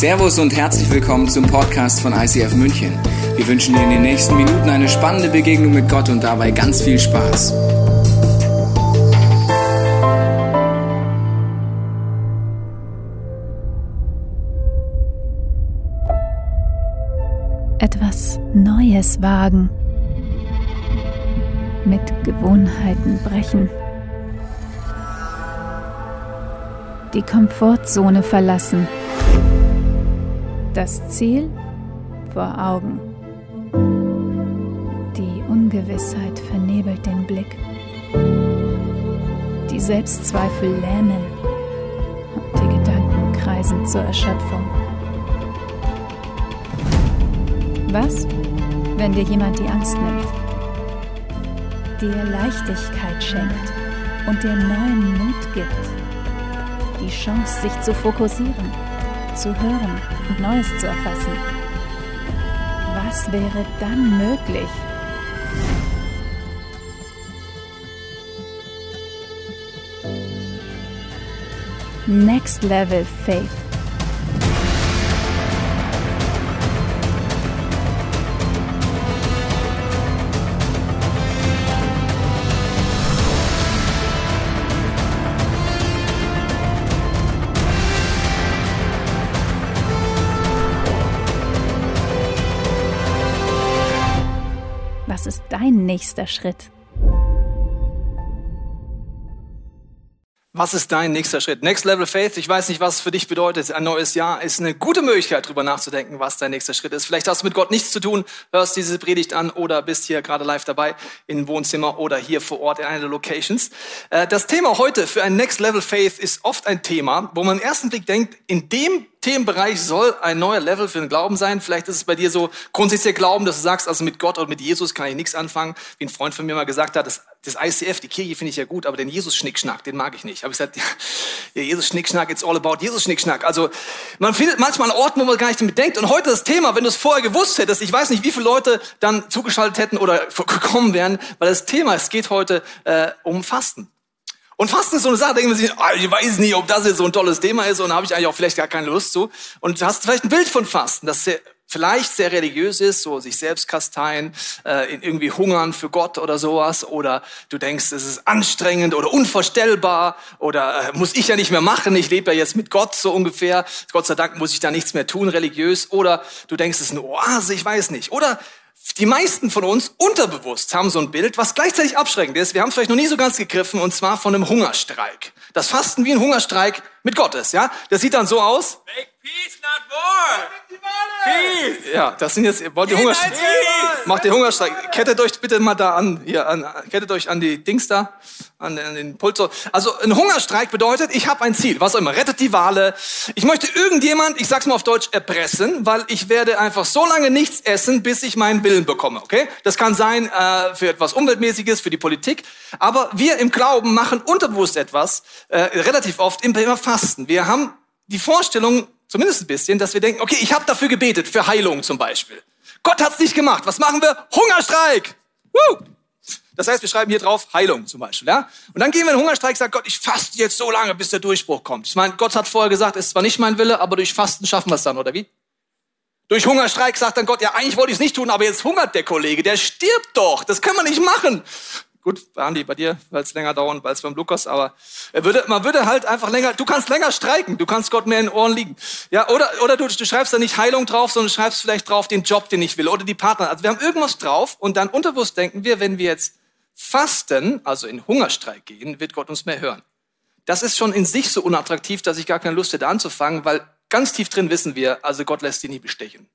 Servus und herzlich willkommen zum Podcast von ICF München. Wir wünschen dir in den nächsten Minuten eine spannende Begegnung mit Gott und dabei ganz viel Spaß. Etwas Neues wagen. Mit Gewohnheiten brechen. Die Komfortzone verlassen das Ziel vor Augen. Die Ungewissheit vernebelt den Blick. Die Selbstzweifel lähmen und die Gedanken kreisen zur Erschöpfung. Was, wenn dir jemand die Angst nimmt, dir Leichtigkeit schenkt und dir neuen Mut gibt, die Chance, sich zu fokussieren? Zu hören und Neues zu erfassen. Was wäre dann möglich? Next Level Faith. Nächster Schritt? Was ist dein nächster Schritt? Next Level Faith, ich weiß nicht, was es für dich bedeutet. Ein neues Jahr ist eine gute Möglichkeit, darüber nachzudenken, was dein nächster Schritt ist. Vielleicht hast du mit Gott nichts zu tun, hörst diese Predigt an oder bist hier gerade live dabei im Wohnzimmer oder hier vor Ort in einer der Locations. Äh, das Thema heute für ein Next Level Faith ist oft ein Thema, wo man im ersten Blick denkt, in dem Themenbereich soll ein neuer Level für den Glauben sein. Vielleicht ist es bei dir so grundsätzlich der Glauben, dass du sagst, also mit Gott oder mit Jesus kann ich nichts anfangen. Wie ein Freund von mir mal gesagt hat, das, das ICF, die Kirche finde ich ja gut, aber den Jesus-Schnickschnack, den mag ich nicht. Habe ich gesagt, ja, Jesus-Schnickschnack, it's all about Jesus-Schnickschnack. Also man findet manchmal einen Ort, wo man gar nicht damit denkt. Und heute das Thema, wenn du es vorher gewusst hättest, ich weiß nicht, wie viele Leute dann zugeschaltet hätten oder gekommen wären, weil das Thema, es geht heute äh, um Fasten. Und Fasten ist so eine Sache, denken wir sich, ah, ich weiß nicht, ob das jetzt so ein tolles Thema ist und habe ich eigentlich auch vielleicht gar keine Lust zu. Und hast vielleicht ein Bild von Fasten, das sehr, vielleicht sehr religiös ist, so sich selbst kasteien, äh, irgendwie hungern für Gott oder sowas. Oder du denkst, es ist anstrengend oder unvorstellbar oder äh, muss ich ja nicht mehr machen, ich lebe ja jetzt mit Gott so ungefähr. Gott sei Dank muss ich da nichts mehr tun, religiös. Oder du denkst, es ist eine Oase, ich weiß nicht. Oder die meisten von uns unterbewusst haben so ein Bild, was gleichzeitig abschreckend ist. Wir haben es vielleicht noch nie so ganz gegriffen, und zwar von einem Hungerstreik. Das Fasten wie ein Hungerstreik mit Gott ist, ja? Das sieht dann so aus. Peace, not war. Peace. Ja, das sind jetzt, wollt ihr Hungerstreik? Macht ihr Hungerstreik. Kettet euch bitte mal da an, hier, an, kettet euch an die Dings da, an, an den Pult. So. Also ein Hungerstreik bedeutet, ich habe ein Ziel, was auch immer, rettet die Wale. Ich möchte irgendjemand, ich sag's mal auf Deutsch, erpressen, weil ich werde einfach so lange nichts essen, bis ich meinen Willen bekomme, okay? Das kann sein äh, für etwas Umweltmäßiges, für die Politik, aber wir im Glauben machen unterbewusst etwas, äh, relativ oft im Fasten. Wir haben die Vorstellung, zumindest ein bisschen, dass wir denken, okay, ich habe dafür gebetet, für Heilung zum Beispiel. Gott hat's nicht gemacht. Was machen wir? Hungerstreik. Woo! Das heißt, wir schreiben hier drauf Heilung zum Beispiel. Ja? Und dann gehen wir in den Hungerstreik, sagt Gott, ich faste jetzt so lange, bis der Durchbruch kommt. Ich meine, Gott hat vorher gesagt, es ist zwar nicht mein Wille, aber durch Fasten schaffen wir es dann, oder wie? Durch Hungerstreik sagt dann Gott, ja, eigentlich wollte ich es nicht tun, aber jetzt hungert der Kollege, der stirbt doch. Das können wir nicht machen. Gut, Andi, bei dir, weil es länger dauern, weil es beim Lukas, aber er würde, man würde halt einfach länger, du kannst länger streiken, du kannst Gott mehr in den Ohren liegen. Ja, oder, oder du, du schreibst da nicht Heilung drauf, sondern schreibst vielleicht drauf den Job, den ich will, oder die Partner. Also wir haben irgendwas drauf und dann unterbewusst denken wir, wenn wir jetzt fasten, also in Hungerstreik gehen, wird Gott uns mehr hören. Das ist schon in sich so unattraktiv, dass ich gar keine Lust hätte anzufangen, weil ganz tief drin wissen wir, also Gott lässt dich nie bestechen.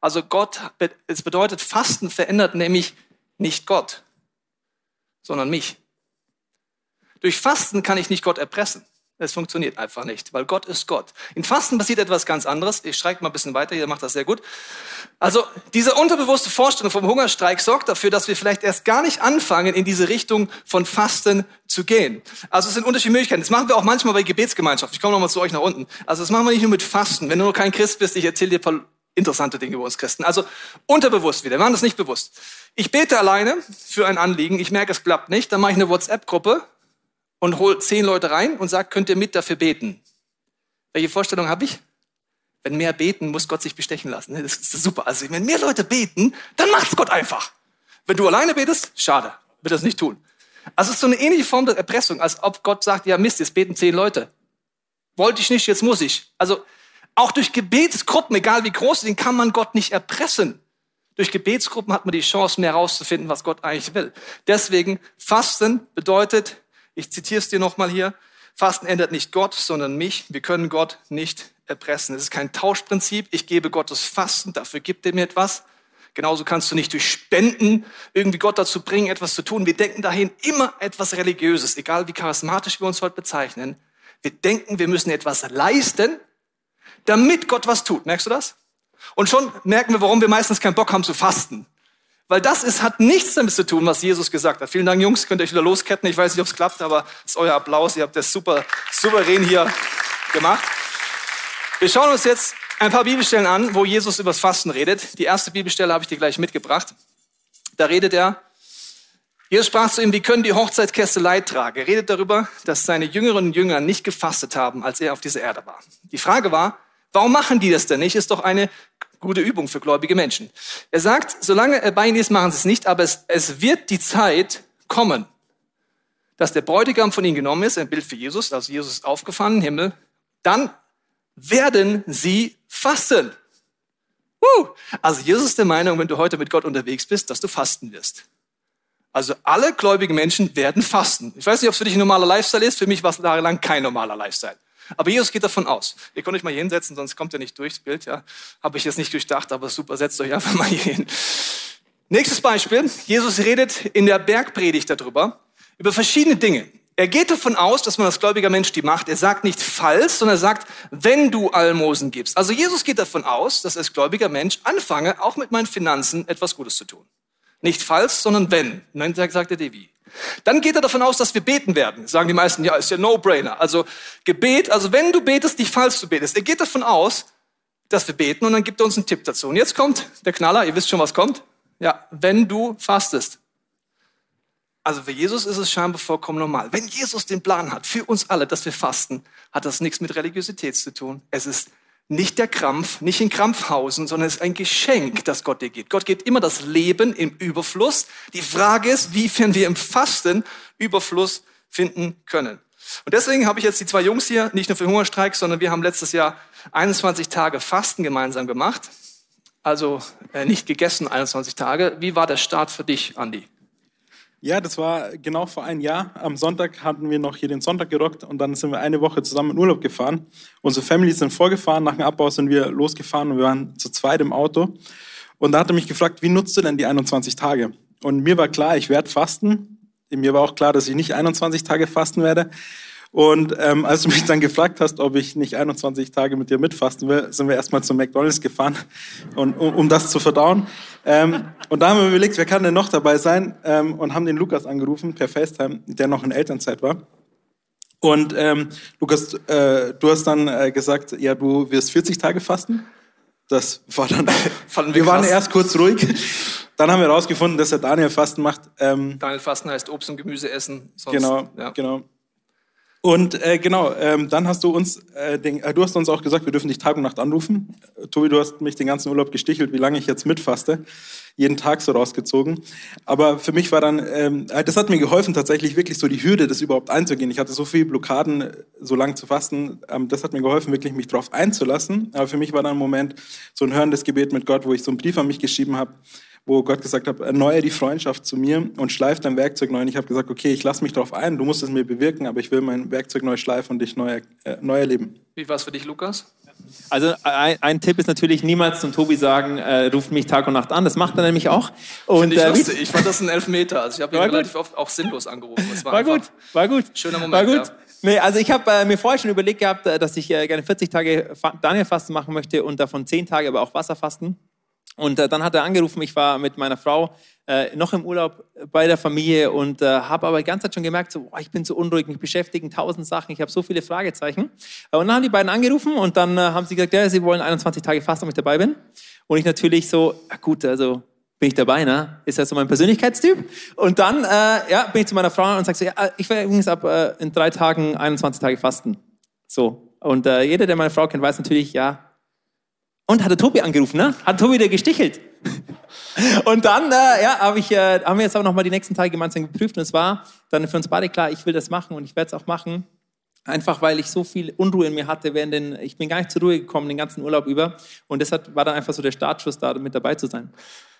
Also Gott, es bedeutet, Fasten verändert nämlich nicht Gott, sondern mich. Durch Fasten kann ich nicht Gott erpressen. Es funktioniert einfach nicht, weil Gott ist Gott. In Fasten passiert etwas ganz anderes. Ich streike mal ein bisschen weiter, ihr macht das sehr gut. Also diese unterbewusste Vorstellung vom Hungerstreik sorgt dafür, dass wir vielleicht erst gar nicht anfangen, in diese Richtung von Fasten zu gehen. Also es sind unterschiedliche Möglichkeiten. Das machen wir auch manchmal bei Gebetsgemeinschaft. Ich komme nochmal zu euch nach unten. Also das machen wir nicht nur mit Fasten. Wenn du nur kein Christ bist, ich erzähle dir ein paar interessante Dinge über uns Christen. Also unterbewusst wieder, wir machen das nicht bewusst. Ich bete alleine für ein Anliegen, ich merke, es klappt nicht, dann mache ich eine WhatsApp-Gruppe und hole zehn Leute rein und sage, könnt ihr mit dafür beten? Welche Vorstellung habe ich? Wenn mehr beten, muss Gott sich bestechen lassen. Das ist super. Also wenn mehr Leute beten, dann macht's Gott einfach. Wenn du alleine betest, schade, wird das nicht tun. Also es ist so eine ähnliche Form der Erpressung, als ob Gott sagt, ja Mist, jetzt beten zehn Leute. Wollte ich nicht, jetzt muss ich. Also auch durch Gebetsgruppen, egal wie groß, den kann man Gott nicht erpressen. Durch Gebetsgruppen hat man die Chance, mehr herauszufinden, was Gott eigentlich will. Deswegen, Fasten bedeutet, ich zitiere es dir nochmal hier, Fasten ändert nicht Gott, sondern mich. Wir können Gott nicht erpressen. Es ist kein Tauschprinzip. Ich gebe Gottes Fasten, dafür gibt er mir etwas. Genauso kannst du nicht durch Spenden irgendwie Gott dazu bringen, etwas zu tun. Wir denken dahin immer etwas Religiöses, egal wie charismatisch wir uns heute bezeichnen. Wir denken, wir müssen etwas leisten, damit Gott was tut. Merkst du das? Und schon merken wir, warum wir meistens keinen Bock haben zu fasten. Weil das ist, hat nichts damit zu tun, was Jesus gesagt hat. Vielen Dank, Jungs. Könnt ihr euch wieder losketten. Ich weiß nicht, ob es klappt, aber es ist euer Applaus. Ihr habt das super souverän hier gemacht. Wir schauen uns jetzt ein paar Bibelstellen an, wo Jesus über das Fasten redet. Die erste Bibelstelle habe ich dir gleich mitgebracht. Da redet er, Jesus sprach zu ihm, wie können die Hochzeitsgäste Leid tragen? Er redet darüber, dass seine Jüngeren und Jünger nicht gefastet haben, als er auf dieser Erde war. Die Frage war, warum machen die das denn nicht? Ist doch eine gute Übung für gläubige Menschen. Er sagt, solange er bei ihnen ist, machen sie es nicht, aber es, es wird die Zeit kommen, dass der Bräutigam von ihnen genommen ist, ein Bild für Jesus, also Jesus ist aufgefahren im Himmel, dann werden sie fasten. Uh, also Jesus ist der Meinung, wenn du heute mit Gott unterwegs bist, dass du fasten wirst. Also alle gläubigen Menschen werden fasten. Ich weiß nicht, ob es für dich ein normaler Lifestyle ist. Für mich war es jahrelang kein normaler Lifestyle. Aber Jesus geht davon aus. Ihr könnt euch mal hier hinsetzen, sonst kommt ihr nicht durchs Bild. Ja, habe ich jetzt nicht durchdacht, aber super. Setzt euch einfach mal hier hin. Nächstes Beispiel. Jesus redet in der Bergpredigt darüber über verschiedene Dinge. Er geht davon aus, dass man als gläubiger Mensch die macht. Er sagt nicht falls, sondern er sagt, wenn du Almosen gibst. Also Jesus geht davon aus, dass als gläubiger Mensch anfange, auch mit meinen Finanzen etwas Gutes zu tun. Nicht falls, sondern wenn. Und dann sagt er dir wie. Dann geht er davon aus, dass wir beten werden. Sagen die meisten, ja, ist ja No-Brainer. Also Gebet, also wenn du betest, nicht falls du betest. Er geht davon aus, dass wir beten und dann gibt er uns einen Tipp dazu. Und jetzt kommt der Knaller, ihr wisst schon, was kommt. Ja, wenn du fastest. Also für Jesus ist es scheinbar vollkommen normal. Wenn Jesus den Plan hat für uns alle, dass wir fasten, hat das nichts mit Religiosität zu tun. Es ist nicht der Krampf, nicht in Krampfhausen, sondern es ist ein Geschenk, das Gott dir gibt. Gott gibt immer das Leben im Überfluss. Die Frage ist, wie wir im Fasten Überfluss finden können. Und deswegen habe ich jetzt die zwei Jungs hier nicht nur für Hungerstreik, sondern wir haben letztes Jahr 21 Tage Fasten gemeinsam gemacht. Also äh, nicht gegessen 21 Tage. Wie war der Start für dich, Andi? Ja, das war genau vor einem Jahr. Am Sonntag hatten wir noch hier den Sonntag gerockt und dann sind wir eine Woche zusammen in Urlaub gefahren. Unsere Family sind vorgefahren, nach dem Abbau sind wir losgefahren und wir waren zu zweit im Auto. Und da hat er mich gefragt, wie nutzt du denn die 21 Tage? Und mir war klar, ich werde fasten. Mir war auch klar, dass ich nicht 21 Tage fasten werde. Und ähm, als du mich dann gefragt hast, ob ich nicht 21 Tage mit dir mitfasten will, sind wir erstmal zum McDonalds gefahren, und, um, um das zu verdauen. Ähm, und da haben wir überlegt, wer kann denn noch dabei sein? Ähm, und haben den Lukas angerufen per FaceTime, der noch in Elternzeit war. Und ähm, Lukas, äh, du hast dann äh, gesagt, ja, du wirst 40 Tage fasten. Das war dann, wir, wir waren erst kurz ruhig. Dann haben wir herausgefunden, dass der Daniel Fasten macht. Ähm, Daniel Fasten heißt Obst und Gemüse essen. Sonst, genau, ja. genau. Und äh, genau, ähm, dann hast du uns, äh, den, äh, du hast uns auch gesagt, wir dürfen dich Tag und Nacht anrufen. Tobi, du hast mich den ganzen Urlaub gestichelt, wie lange ich jetzt mitfaste. Jeden Tag so rausgezogen. Aber für mich war dann, ähm, äh, das hat mir geholfen, tatsächlich wirklich so die Hürde, das überhaupt einzugehen. Ich hatte so viele Blockaden, so lange zu fasten. Ähm, das hat mir geholfen, wirklich mich darauf einzulassen. Aber für mich war dann ein Moment, so ein hörendes Gebet mit Gott, wo ich so einen Brief an mich geschrieben habe wo Gott gesagt hat, erneuere die Freundschaft zu mir und schleife dein Werkzeug neu. Und ich habe gesagt, okay, ich lasse mich darauf ein, du musst es mir bewirken, aber ich will mein Werkzeug neu schleifen und dich neu, äh, neu erleben. Wie war es für dich, Lukas? Also ein, ein, Tipp ist natürlich niemals zum Tobi sagen, äh, ruft mich Tag und Nacht an. Das macht er nämlich auch. Und ich, äh, lustig. ich fand das ein Elfmeter. Also ich habe ihn gut. relativ oft auch sinnlos angerufen. Das war, war gut, war gut. Schöner Moment. War gut. Ja. Nee, also ich habe äh, mir vorher schon überlegt gehabt, äh, dass ich äh, gerne 40 Tage Daniel-Fasten machen möchte und davon 10 Tage aber auch Wasserfasten. Und äh, dann hat er angerufen, ich war mit meiner Frau äh, noch im Urlaub bei der Familie und äh, habe aber die ganze Zeit schon gemerkt, so, oh, ich bin so unruhig, mich beschäftigen tausend Sachen, ich habe so viele Fragezeichen. Und dann haben die beiden angerufen und dann äh, haben sie gesagt, ja, sie wollen 21 Tage fasten, ob ich dabei bin. Und ich natürlich so, ja, gut, also bin ich dabei, ne? Ist ja so mein Persönlichkeitstyp. Und dann äh, ja, bin ich zu meiner Frau und sage so, ja, ich werde übrigens ab äh, in drei Tagen 21 Tage fasten. So. Und jeder, der meine Frau kennt, weiß natürlich, ja, Und hat der Tobi angerufen, ne? Hat Tobi dir gestichelt. Und dann äh, ja, hab ich, äh, haben wir jetzt aber nochmal die nächsten Tage gemeinsam geprüft und es war dann für uns beide klar, ich will das machen und ich werde es auch machen. Einfach weil ich so viel Unruhe in mir hatte, während den, ich bin gar nicht zur Ruhe gekommen den ganzen Urlaub über. Und deshalb war dann einfach so der Startschuss da, mit dabei zu sein.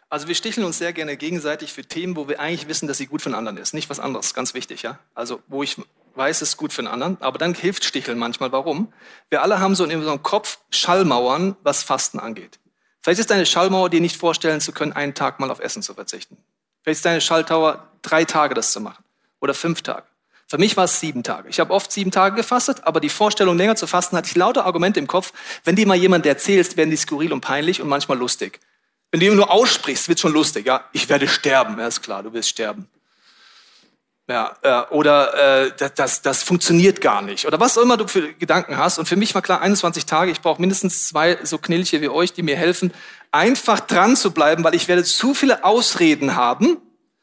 Also wir sticheln uns sehr gerne gegenseitig für Themen, wo wir eigentlich wissen, dass sie gut den anderen ist. Nicht was anderes, ganz wichtig, ja. Also wo ich weiß, es ist gut für den anderen, aber dann hilft Sticheln manchmal. Warum? Wir alle haben so in unserem Kopf Schallmauern, was Fasten angeht. Vielleicht ist deine Schallmauer, dir nicht vorstellen zu können, einen Tag mal auf Essen zu verzichten. Vielleicht ist deine Schalltauer, drei Tage das zu machen oder fünf Tage. Für mich war es sieben Tage. Ich habe oft sieben Tage gefastet, aber die Vorstellung, länger zu fasten, hatte ich lauter Argumente im Kopf. Wenn dir mal jemand erzählst, werden die skurril und peinlich und manchmal lustig. Wenn du ihm nur aussprichst, wird schon lustig. Ja, ich werde sterben. Ja, ist klar, du wirst sterben. Ja, äh, oder äh, das, das, das funktioniert gar nicht. Oder was auch immer du für Gedanken hast. Und für mich war klar, 21 Tage, ich brauche mindestens zwei so Knilche wie euch, die mir helfen, einfach dran zu bleiben, weil ich werde zu viele Ausreden haben,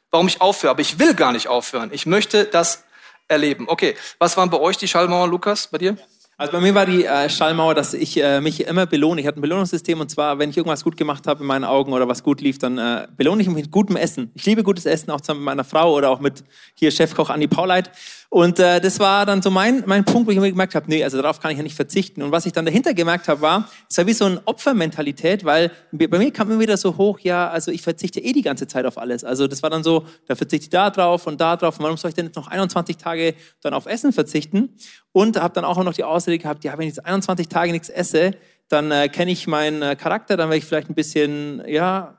warum ich aufhöre. Aber ich will gar nicht aufhören. Ich möchte das erleben. Okay, was waren bei euch die Schallmauern, Lukas, bei dir? Also bei mir war die äh, Schallmauer, dass ich äh, mich immer belohne. Ich hatte ein Belohnungssystem und zwar, wenn ich irgendwas gut gemacht habe in meinen Augen oder was gut lief, dann äh, belohne ich mich mit gutem Essen. Ich liebe gutes Essen, auch zusammen mit meiner Frau oder auch mit hier Chefkoch Andi Pauleit. Und äh, das war dann so mein, mein Punkt, wo ich mir gemerkt habe, nee, also darauf kann ich ja nicht verzichten. Und was ich dann dahinter gemerkt habe, war, es war wie so eine Opfermentalität, weil bei mir kam immer wieder so hoch, ja, also ich verzichte eh die ganze Zeit auf alles. Also das war dann so, da verzichte ich da drauf und da drauf. Und warum soll ich denn jetzt noch 21 Tage dann auf Essen verzichten? Und habe dann auch noch die Ausrede gehabt, ja, wenn ich jetzt 21 Tage nichts esse, dann äh, kenne ich meinen äh, Charakter, dann werde ich vielleicht ein bisschen, ja,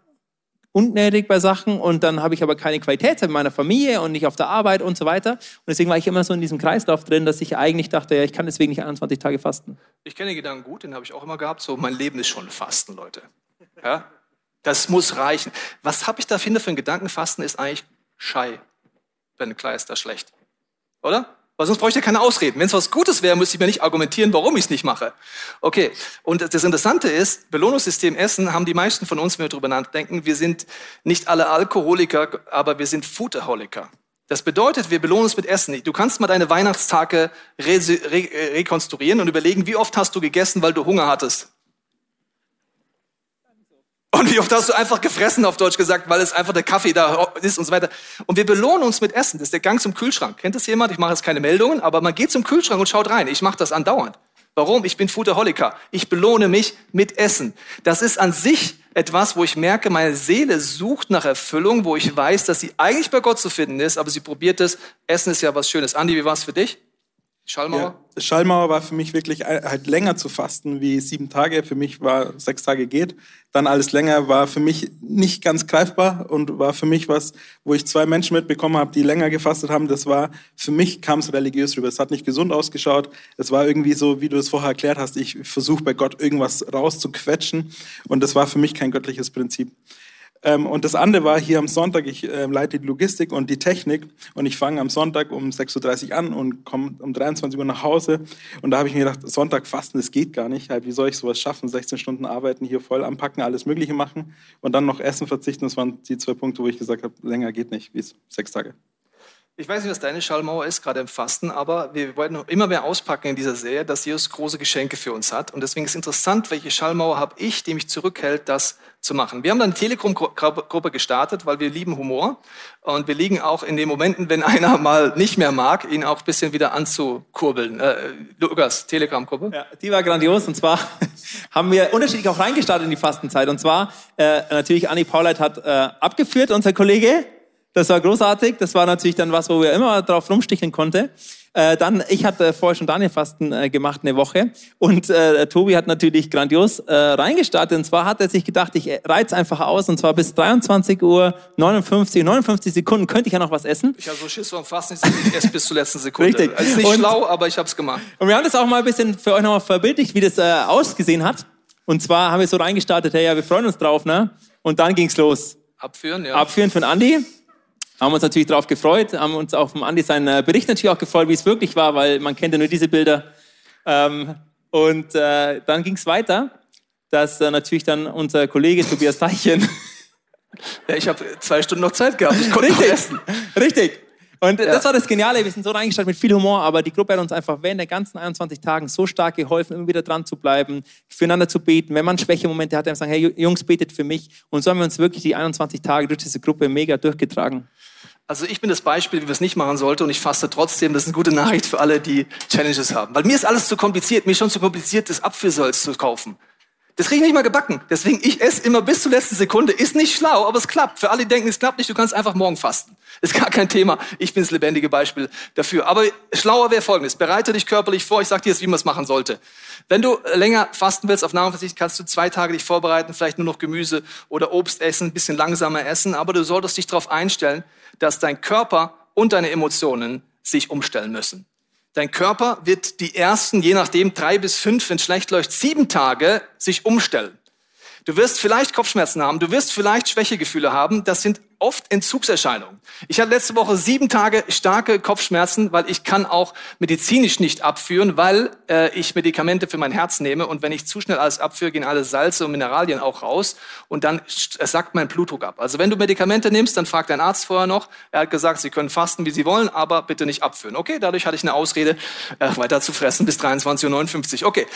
ungnädig bei Sachen und dann habe ich aber keine Qualität in meiner Familie und nicht auf der Arbeit und so weiter. Und deswegen war ich immer so in diesem Kreislauf drin, dass ich eigentlich dachte, ja, ich kann deswegen nicht 21 Tage fasten. Ich kenne den Gedanken gut, den habe ich auch immer gehabt. So, mein Leben ist schon Fasten, Leute. Ja? Das muss reichen. Was habe ich da für einen Gedanken? Fasten ist eigentlich Schei. Wenn klar ist das schlecht. Oder? Weil sonst bräuchte ich keine Ausreden. Wenn es was Gutes wäre, müsste ich mir nicht argumentieren, warum ich es nicht mache. Okay. Und das Interessante ist, Belohnungssystem Essen haben die meisten von uns, wenn wir darüber nachdenken, wir sind nicht alle Alkoholiker, aber wir sind Foodaholiker. Das bedeutet, wir belohnen uns mit Essen. Du kannst mal deine Weihnachtstage re re rekonstruieren und überlegen, wie oft hast du gegessen, weil du Hunger hattest. Und wie oft hast du einfach gefressen, auf Deutsch gesagt, weil es einfach der Kaffee da ist und so weiter. Und wir belohnen uns mit Essen. Das ist der Gang zum Kühlschrank. Kennt das jemand? Ich mache jetzt keine Meldungen, aber man geht zum Kühlschrank und schaut rein. Ich mache das andauernd. Warum? Ich bin Foodaholiker. Ich belohne mich mit Essen. Das ist an sich etwas, wo ich merke, meine Seele sucht nach Erfüllung, wo ich weiß, dass sie eigentlich bei Gott zu finden ist, aber sie probiert es. Essen ist ja was Schönes. Andi, wie war es für dich? Schallmauer? Ja, Schallmauer war für mich wirklich halt länger zu fasten wie sieben Tage. Für mich war sechs Tage geht. Dann alles länger war für mich nicht ganz greifbar und war für mich was, wo ich zwei Menschen mitbekommen habe, die länger gefastet haben. Das war, für mich kam es religiös rüber. Es hat nicht gesund ausgeschaut. Es war irgendwie so, wie du es vorher erklärt hast. Ich versuche bei Gott irgendwas rauszuquetschen. Und das war für mich kein göttliches Prinzip. Ähm, und das andere war hier am Sonntag, ich äh, leite die Logistik und die Technik und ich fange am Sonntag um 6.30 Uhr an und komme um 23 Uhr nach Hause. Und da habe ich mir gedacht, Sonntag fasten, das geht gar nicht. Wie soll ich sowas schaffen? 16 Stunden arbeiten, hier voll anpacken, alles Mögliche machen und dann noch Essen verzichten. Das waren die zwei Punkte, wo ich gesagt habe, länger geht nicht, wie sechs Tage. Ich weiß nicht, was deine Schallmauer ist, gerade im Fasten, aber wir wollen immer mehr auspacken in dieser Serie, dass Jesus große Geschenke für uns hat. Und deswegen ist interessant, welche Schallmauer habe ich, die mich zurückhält, das zu machen. Wir haben dann eine Telegram-Gruppe gestartet, weil wir lieben Humor. Und wir liegen auch in den Momenten, wenn einer mal nicht mehr mag, ihn auch ein bisschen wieder anzukurbeln. Äh, Lukas, Telegram-Gruppe. Ja, die war grandios. Und zwar haben wir unterschiedlich auch reingestartet in die Fastenzeit. Und zwar, äh, natürlich, Anni Pauleit hat äh, abgeführt, unser Kollege. Das war großartig. Das war natürlich dann was, wo wir immer drauf rumsticheln konnten. Äh, dann, ich hatte vorher schon Danielfasten äh, gemacht, eine Woche. Und äh, Tobi hat natürlich grandios äh, reingestartet. Und zwar hat er sich gedacht, ich äh, reiz einfach aus. Und zwar bis 23 Uhr 59, 59 Sekunden könnte ich ja noch was essen. Ich habe so Schiss vom Fasten, ich esse bis zur letzten Sekunde. Richtig. Also ist nicht und, schlau, aber ich habe es gemacht. Und wir haben das auch mal ein bisschen für euch nochmal verbildlicht, wie das äh, ausgesehen hat. Und zwar haben wir so reingestartet, hey, ja, wir freuen uns drauf, ne? Und dann ging's los. Abführen, ja. Abführen von Andi. Haben uns natürlich darauf gefreut, haben uns auf dem Andi seinen äh, Bericht natürlich auch gefreut, wie es wirklich war, weil man kennt ja nur diese Bilder. Ähm, und äh, dann ging es weiter, dass äh, natürlich dann unser Kollege Tobias Teichen. Ja, ich habe zwei Stunden noch Zeit gehabt, ich konnte richtig, essen. Richtig. Und das war das Geniale, wir sind so reingestellt mit viel Humor, aber die Gruppe hat uns einfach während der ganzen 21 Tagen so stark geholfen, immer wieder dran zu bleiben, füreinander zu beten. Wenn man Schwächemomente hat, dann sagen, hey Jungs, betet für mich. Und so haben wir uns wirklich die 21 Tage durch diese Gruppe mega durchgetragen. Also ich bin das Beispiel, wie wir es nicht machen sollten und ich faste trotzdem. Das ist eine gute Nachricht für alle, die Challenges haben. Weil mir ist alles zu kompliziert. Mir ist schon zu kompliziert, das Apfelsalz zu kaufen. Das kriege ich nicht mal gebacken. Deswegen, ich esse immer bis zur letzten Sekunde. Ist nicht schlau, aber es klappt. Für alle, die denken, es klappt nicht, du kannst einfach morgen fasten. Ist gar kein Thema. Ich bin das lebendige Beispiel dafür. Aber schlauer wäre folgendes. Bereite dich körperlich vor. Ich sage dir jetzt, wie man es machen sollte. Wenn du länger fasten willst, auf Nahrung kannst du zwei Tage dich vorbereiten, vielleicht nur noch Gemüse oder Obst essen, ein bisschen langsamer essen. Aber du solltest dich darauf einstellen, dass dein Körper und deine Emotionen sich umstellen müssen. Dein Körper wird die ersten, je nachdem, drei bis fünf, wenn schlecht läuft, sieben Tage sich umstellen. Du wirst vielleicht Kopfschmerzen haben, du wirst vielleicht Schwächegefühle haben. Das sind oft Entzugserscheinungen. Ich hatte letzte Woche sieben Tage starke Kopfschmerzen, weil ich kann auch medizinisch nicht abführen, weil äh, ich Medikamente für mein Herz nehme und wenn ich zu schnell alles abführe, gehen alle Salze und Mineralien auch raus und dann sackt mein Blutdruck ab. Also wenn du Medikamente nimmst, dann fragt dein Arzt vorher noch. Er hat gesagt, Sie können fasten, wie Sie wollen, aber bitte nicht abführen. Okay, dadurch hatte ich eine Ausrede, äh, weiter zu fressen bis 23.59 Uhr. Okay.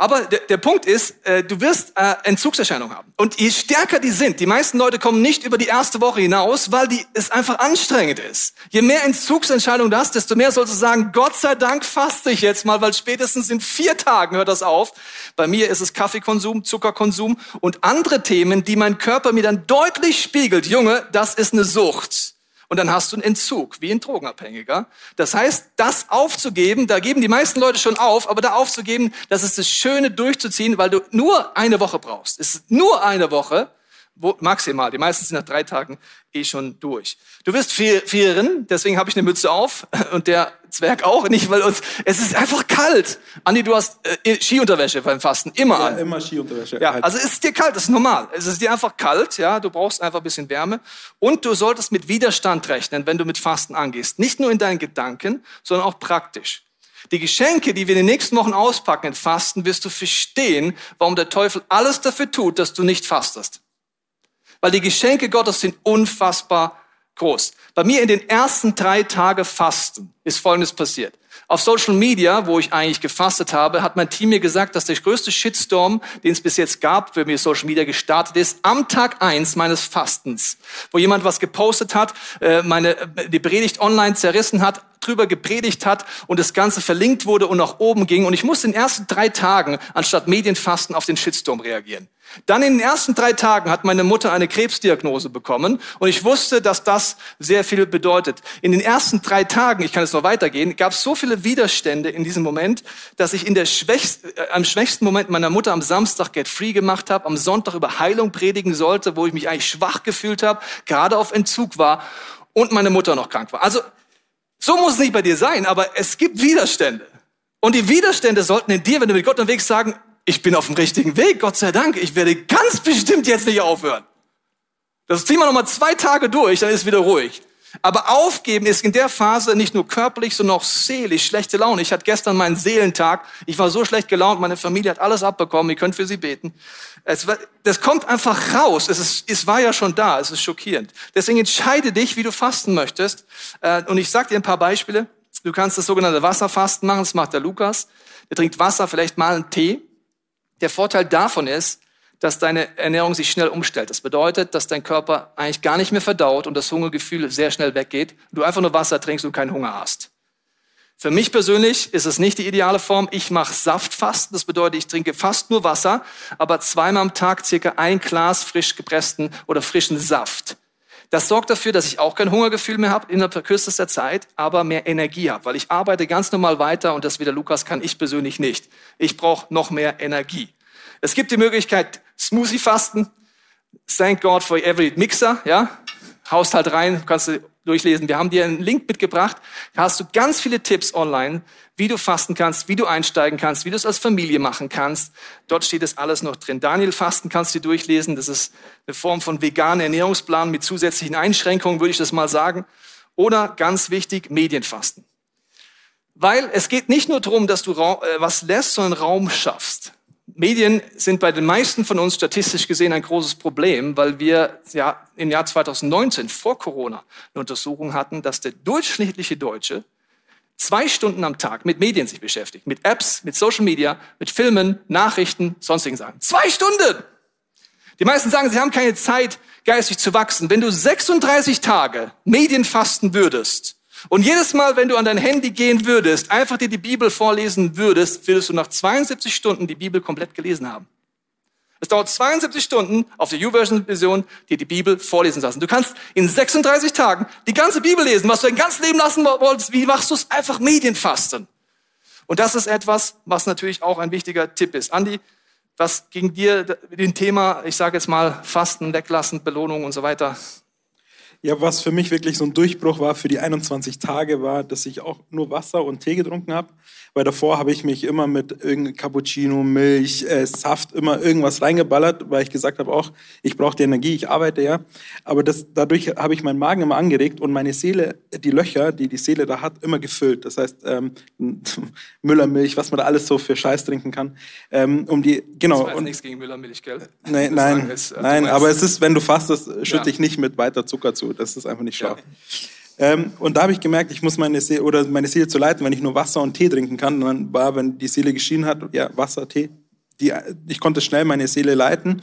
Aber der, der Punkt ist, äh, du wirst äh, Entzugserscheinungen haben. Und je stärker die sind, die meisten Leute kommen nicht über die erste Woche hinaus, weil die, es einfach anstrengend ist. Je mehr Entzugsentscheidungen du hast, desto mehr sollst du sagen, Gott sei Dank faste ich jetzt mal, weil spätestens in vier Tagen hört das auf. Bei mir ist es Kaffeekonsum, Zuckerkonsum und andere Themen, die mein Körper mir dann deutlich spiegelt. Junge, das ist eine Sucht und dann hast du einen Entzug, wie ein Drogenabhängiger. Das heißt, das aufzugeben, da geben die meisten Leute schon auf, aber da aufzugeben, das ist das Schöne durchzuziehen, weil du nur eine Woche brauchst. Es ist nur eine Woche, wo, maximal. Die meisten sind nach drei Tagen eh schon durch. Du wirst frieren, deswegen habe ich eine Mütze auf und der Zwerg auch nicht, weil uns es ist einfach kalt. Andi, du hast äh, Skiunterwäsche beim Fasten immer Ja, an. immer Skiunterwäsche. Ja, Halt. also es ist dir kalt, das ist normal. Es ist dir einfach kalt, ja, du brauchst einfach ein bisschen Wärme und du solltest mit Widerstand rechnen, wenn du mit Fasten angehst. Nicht nur in deinen Gedanken, sondern auch praktisch. Die Geschenke, die wir in den nächsten Wochen auspacken in Fasten, wirst du verstehen, warum der Teufel alles dafür tut, dass du nicht fastest. Weil die Geschenke Gottes sind unfassbar groß. Bei mir in den ersten drei Tage Fasten ist Folgendes passiert. Auf Social Media, wo ich eigentlich gefastet habe, hat mein Team mir gesagt, dass der größte Shitstorm, den es bis jetzt gab, wenn mir Social Media gestartet ist, am Tag eins meines Fastens, wo jemand was gepostet hat, äh, meine äh, die Predigt online zerrissen hat, drüber gepredigt hat und das Ganze verlinkt wurde und nach oben ging. Und ich musste in den ersten drei Tagen anstatt Medienfasten auf den Shitstorm reagieren. Dann in den ersten drei Tagen hat meine Mutter eine Krebsdiagnose bekommen und ich wusste, dass das sehr viel bedeutet. In den ersten drei Tagen, ich kann es noch weitergehen, gab es so viele Widerstände in diesem Moment, dass ich in der schwächsten, äh, am schwächsten Moment meiner Mutter am Samstag Get Free gemacht habe, am Sonntag über Heilung predigen sollte, wo ich mich eigentlich schwach gefühlt habe, gerade auf Entzug war und meine Mutter noch krank war. Also so muss es nicht bei dir sein, aber es gibt Widerstände. Und die Widerstände sollten in dir, wenn du mit Gott unterwegs sagen, ich bin auf dem richtigen Weg, Gott sei Dank, ich werde ganz bestimmt jetzt nicht aufhören. Das ziehen wir nochmal zwei Tage durch, dann ist wieder ruhig. Aber aufgeben ist in der Phase nicht nur körperlich, sondern auch seelisch schlechte Laune. Ich hatte gestern meinen Seelentag. Ich war so schlecht gelaunt, meine Familie hat alles abbekommen. Ihr könnt für sie beten. Es, das kommt einfach raus. Es, ist, es war ja schon da. Es ist schockierend. Deswegen entscheide dich, wie du fasten möchtest. Äh, Und ich sage dir ein paar Beispiele. Du kannst das sogenannte Wasserfasten machen. Das macht der Lukas. Der trinkt Wasser, vielleicht mal einen Tee. Der Vorteil davon ist, dass deine Ernährung sich schnell umstellt. Das bedeutet, dass dein Körper eigentlich gar nicht mehr verdaut und das Hungergefühl sehr schnell weggeht. Du einfach nur Wasser trinkst und keinen Hunger hast. Für mich persönlich ist es nicht die ideale Form. Ich mache Saftfasten. Das bedeutet, ich trinke fast nur Wasser, aber zweimal am Tag circa ein Glas frisch gepressten oder frischen Saft. Das sorgt dafür, dass ich auch kein Hungergefühl mehr habe innerhalb kürzester Zeit, aber mehr Energie habe, weil ich arbeite ganz normal weiter und das wie der Lukas kann ich persönlich nicht. Ich brauche noch mehr Energie. Es gibt die Möglichkeit Smoothie fasten. Thank God for every Mixer, ja. Haust halt rein, kannst du durchlesen. Wir haben dir einen Link mitgebracht. Da hast du ganz viele Tipps online, wie du fasten kannst, wie du einsteigen kannst, wie du es als Familie machen kannst. Dort steht es alles noch drin. Daniel Fasten kannst du durchlesen. Das ist eine Form von veganen Ernährungsplan mit zusätzlichen Einschränkungen, würde ich das mal sagen. Oder ganz wichtig, Medienfasten. Weil es geht nicht nur darum, dass du äh, was lässt, sondern Raum schaffst. Medien sind bei den meisten von uns statistisch gesehen ein großes Problem, weil wir ja im Jahr 2019 vor Corona eine Untersuchung hatten, dass der durchschnittliche Deutsche zwei Stunden am Tag mit Medien sich beschäftigt, mit Apps, mit Social Media, mit Filmen, Nachrichten, sonstigen Sachen. Zwei Stunden! Die meisten sagen, sie haben keine Zeit, geistig zu wachsen. Wenn du 36 Tage Medien fasten würdest und jedes Mal, wenn du an dein Handy gehen würdest, einfach dir die Bibel vorlesen würdest, würdest du nach 72 Stunden die Bibel komplett gelesen haben. Es dauert 72 Stunden auf der U-Version-Version, dir die Bibel vorlesen lassen. Du kannst in 36 Tagen die ganze Bibel lesen, was du dein ganzes Leben lassen wolltest. Wie machst du es? Einfach Medienfasten. Und das ist etwas, was natürlich auch ein wichtiger Tipp ist. Andi, was ging dir den Thema, ich sage jetzt mal, Fasten, Weglassen, Belohnung und so weiter? Ja, was für mich wirklich so ein Durchbruch war für die 21 Tage, war, dass ich auch nur Wasser und Tee getrunken habe. Weil davor habe ich mich immer mit irgendeinem Cappuccino, Milch, äh, Saft, immer irgendwas reingeballert, weil ich gesagt habe auch, ich brauche die Energie, ich arbeite ja. Aber das, dadurch habe ich meinen Magen immer angeregt und meine Seele, die Löcher, die die Seele da hat, immer gefüllt. Das heißt, ähm, Müllermilch, was man da alles so für Scheiß trinken kann. Ähm, um die, genau. Das war nichts gegen Müllermilch, gell? Nee, nein, ist, äh, nein, aber es ist, wenn du fastest, schütte ja. ich nicht mit weiter Zucker zu. Das ist einfach nicht schlau. Ja. Ähm, und da habe ich gemerkt, ich muss meine Seele, oder meine Seele zu leiten, wenn ich nur Wasser und Tee trinken kann. Und dann war, wenn die Seele geschienen hat, ja, Wasser, Tee. Die, ich konnte schnell meine Seele leiten.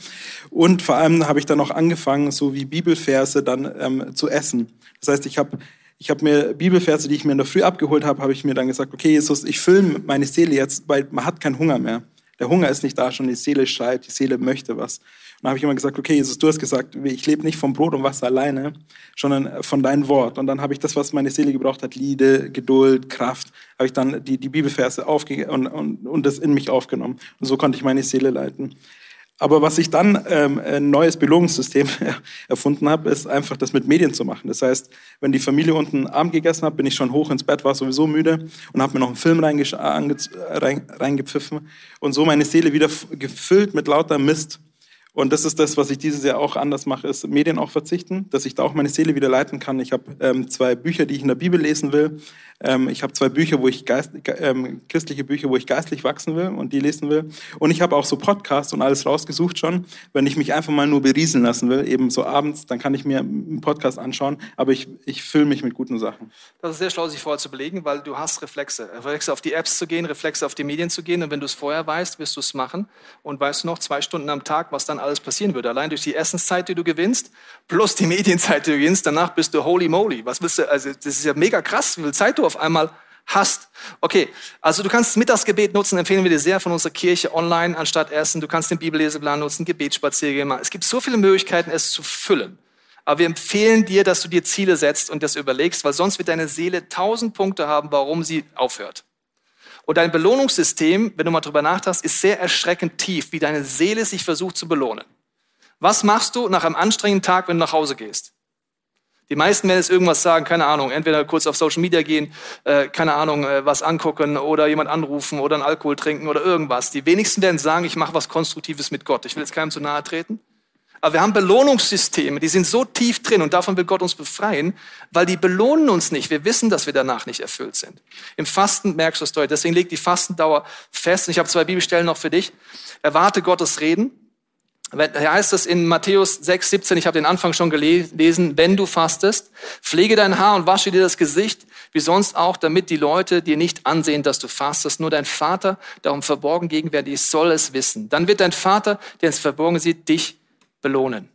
Und vor allem habe ich dann auch angefangen, so wie Bibelverse dann ähm, zu essen. Das heißt, ich habe ich habe mir Bibelverse, die ich mir in der Früh abgeholt habe, habe ich mir dann gesagt, okay, Jesus, ich fülle meine Seele jetzt, weil man hat keinen Hunger mehr. Der Hunger ist nicht da, schon die Seele schreit, die Seele möchte was dann habe ich immer gesagt, okay, Jesus, du hast gesagt, ich lebe nicht vom Brot und Wasser alleine, sondern von deinem Wort. Und dann habe ich das, was meine Seele gebraucht hat, Liebe, Geduld, Kraft, habe ich dann die, die Bibelverse aufge und, und, und das in mich aufgenommen. Und so konnte ich meine Seele leiten. Aber was ich dann ähm, ein neues Belohnungssystem erfunden habe, ist einfach das mit Medien zu machen. Das heißt, wenn die Familie unten Abend gegessen hat, bin ich schon hoch ins Bett, war sowieso müde und habe mir noch einen Film reingepfiffen und so meine Seele wieder gefüllt mit lauter Mist. Und das ist das, was ich dieses Jahr auch anders mache, ist Medien auch verzichten, dass ich da auch meine Seele wieder leiten kann. Ich habe ähm, zwei Bücher, die ich in der Bibel lesen will. Ähm, ich habe zwei Bücher, wo ich geist, ähm, christliche Bücher, wo ich geistlich wachsen will und die lesen will. Und ich habe auch so Podcasts und alles rausgesucht schon. Wenn ich mich einfach mal nur berieseln lassen will, eben so abends, dann kann ich mir einen Podcast anschauen. Aber ich, ich fülle mich mit guten Sachen. Das ist sehr schlau, sich vorher zu belegen, weil du hast Reflexe. Reflexe auf die Apps zu gehen, Reflexe auf die Medien zu gehen. Und wenn du es vorher weißt, wirst du es machen. Und weißt du noch, zwei Stunden am Tag, was dann alles passieren würde. Allein durch die Essenszeit, die du gewinnst, plus die Medienzeit, die du gewinnst, danach bist du holy moly. Was willst du, also das ist ja mega krass, wie viel Zeit du auf einmal hast. Okay, also du kannst Mittagsgebet nutzen, empfehlen wir dir sehr von unserer Kirche online anstatt Essen. Du kannst den Bibelleseplan nutzen, Gebetsspaziergänge machen. Es gibt so viele Möglichkeiten, es zu füllen. Aber wir empfehlen dir, dass du dir Ziele setzt und das überlegst, weil sonst wird deine Seele tausend Punkte haben, warum sie aufhört. Und dein Belohnungssystem, wenn du mal drüber nachdenkst, ist sehr erschreckend tief, wie deine Seele sich versucht zu belohnen. Was machst du nach einem anstrengenden Tag, wenn du nach Hause gehst? Die meisten werden jetzt irgendwas sagen, keine Ahnung, entweder kurz auf Social Media gehen, äh, keine Ahnung, äh, was angucken oder jemand anrufen oder einen Alkohol trinken oder irgendwas. Die wenigsten werden sagen, ich mache was Konstruktives mit Gott. Ich will jetzt keinem zu nahe treten. Aber wir haben Belohnungssysteme, die sind so tief drin und davon will Gott uns befreien, weil die belohnen uns nicht. Wir wissen, dass wir danach nicht erfüllt sind. Im Fasten merkst du es deutlich. Deswegen legt die Fastendauer fest. Und ich habe zwei Bibelstellen noch für dich. Erwarte Gottes Reden da heißt es in Matthäus 6, 17, ich habe den Anfang schon gelesen, wenn du fastest, pflege dein Haar und wasche dir das Gesicht, wie sonst auch, damit die Leute dir nicht ansehen, dass du fastest. Nur dein Vater, darum verborgen gegenwärtig soll es wissen. Dann wird dein Vater, der ins Verborgen sieht, dich belohnen.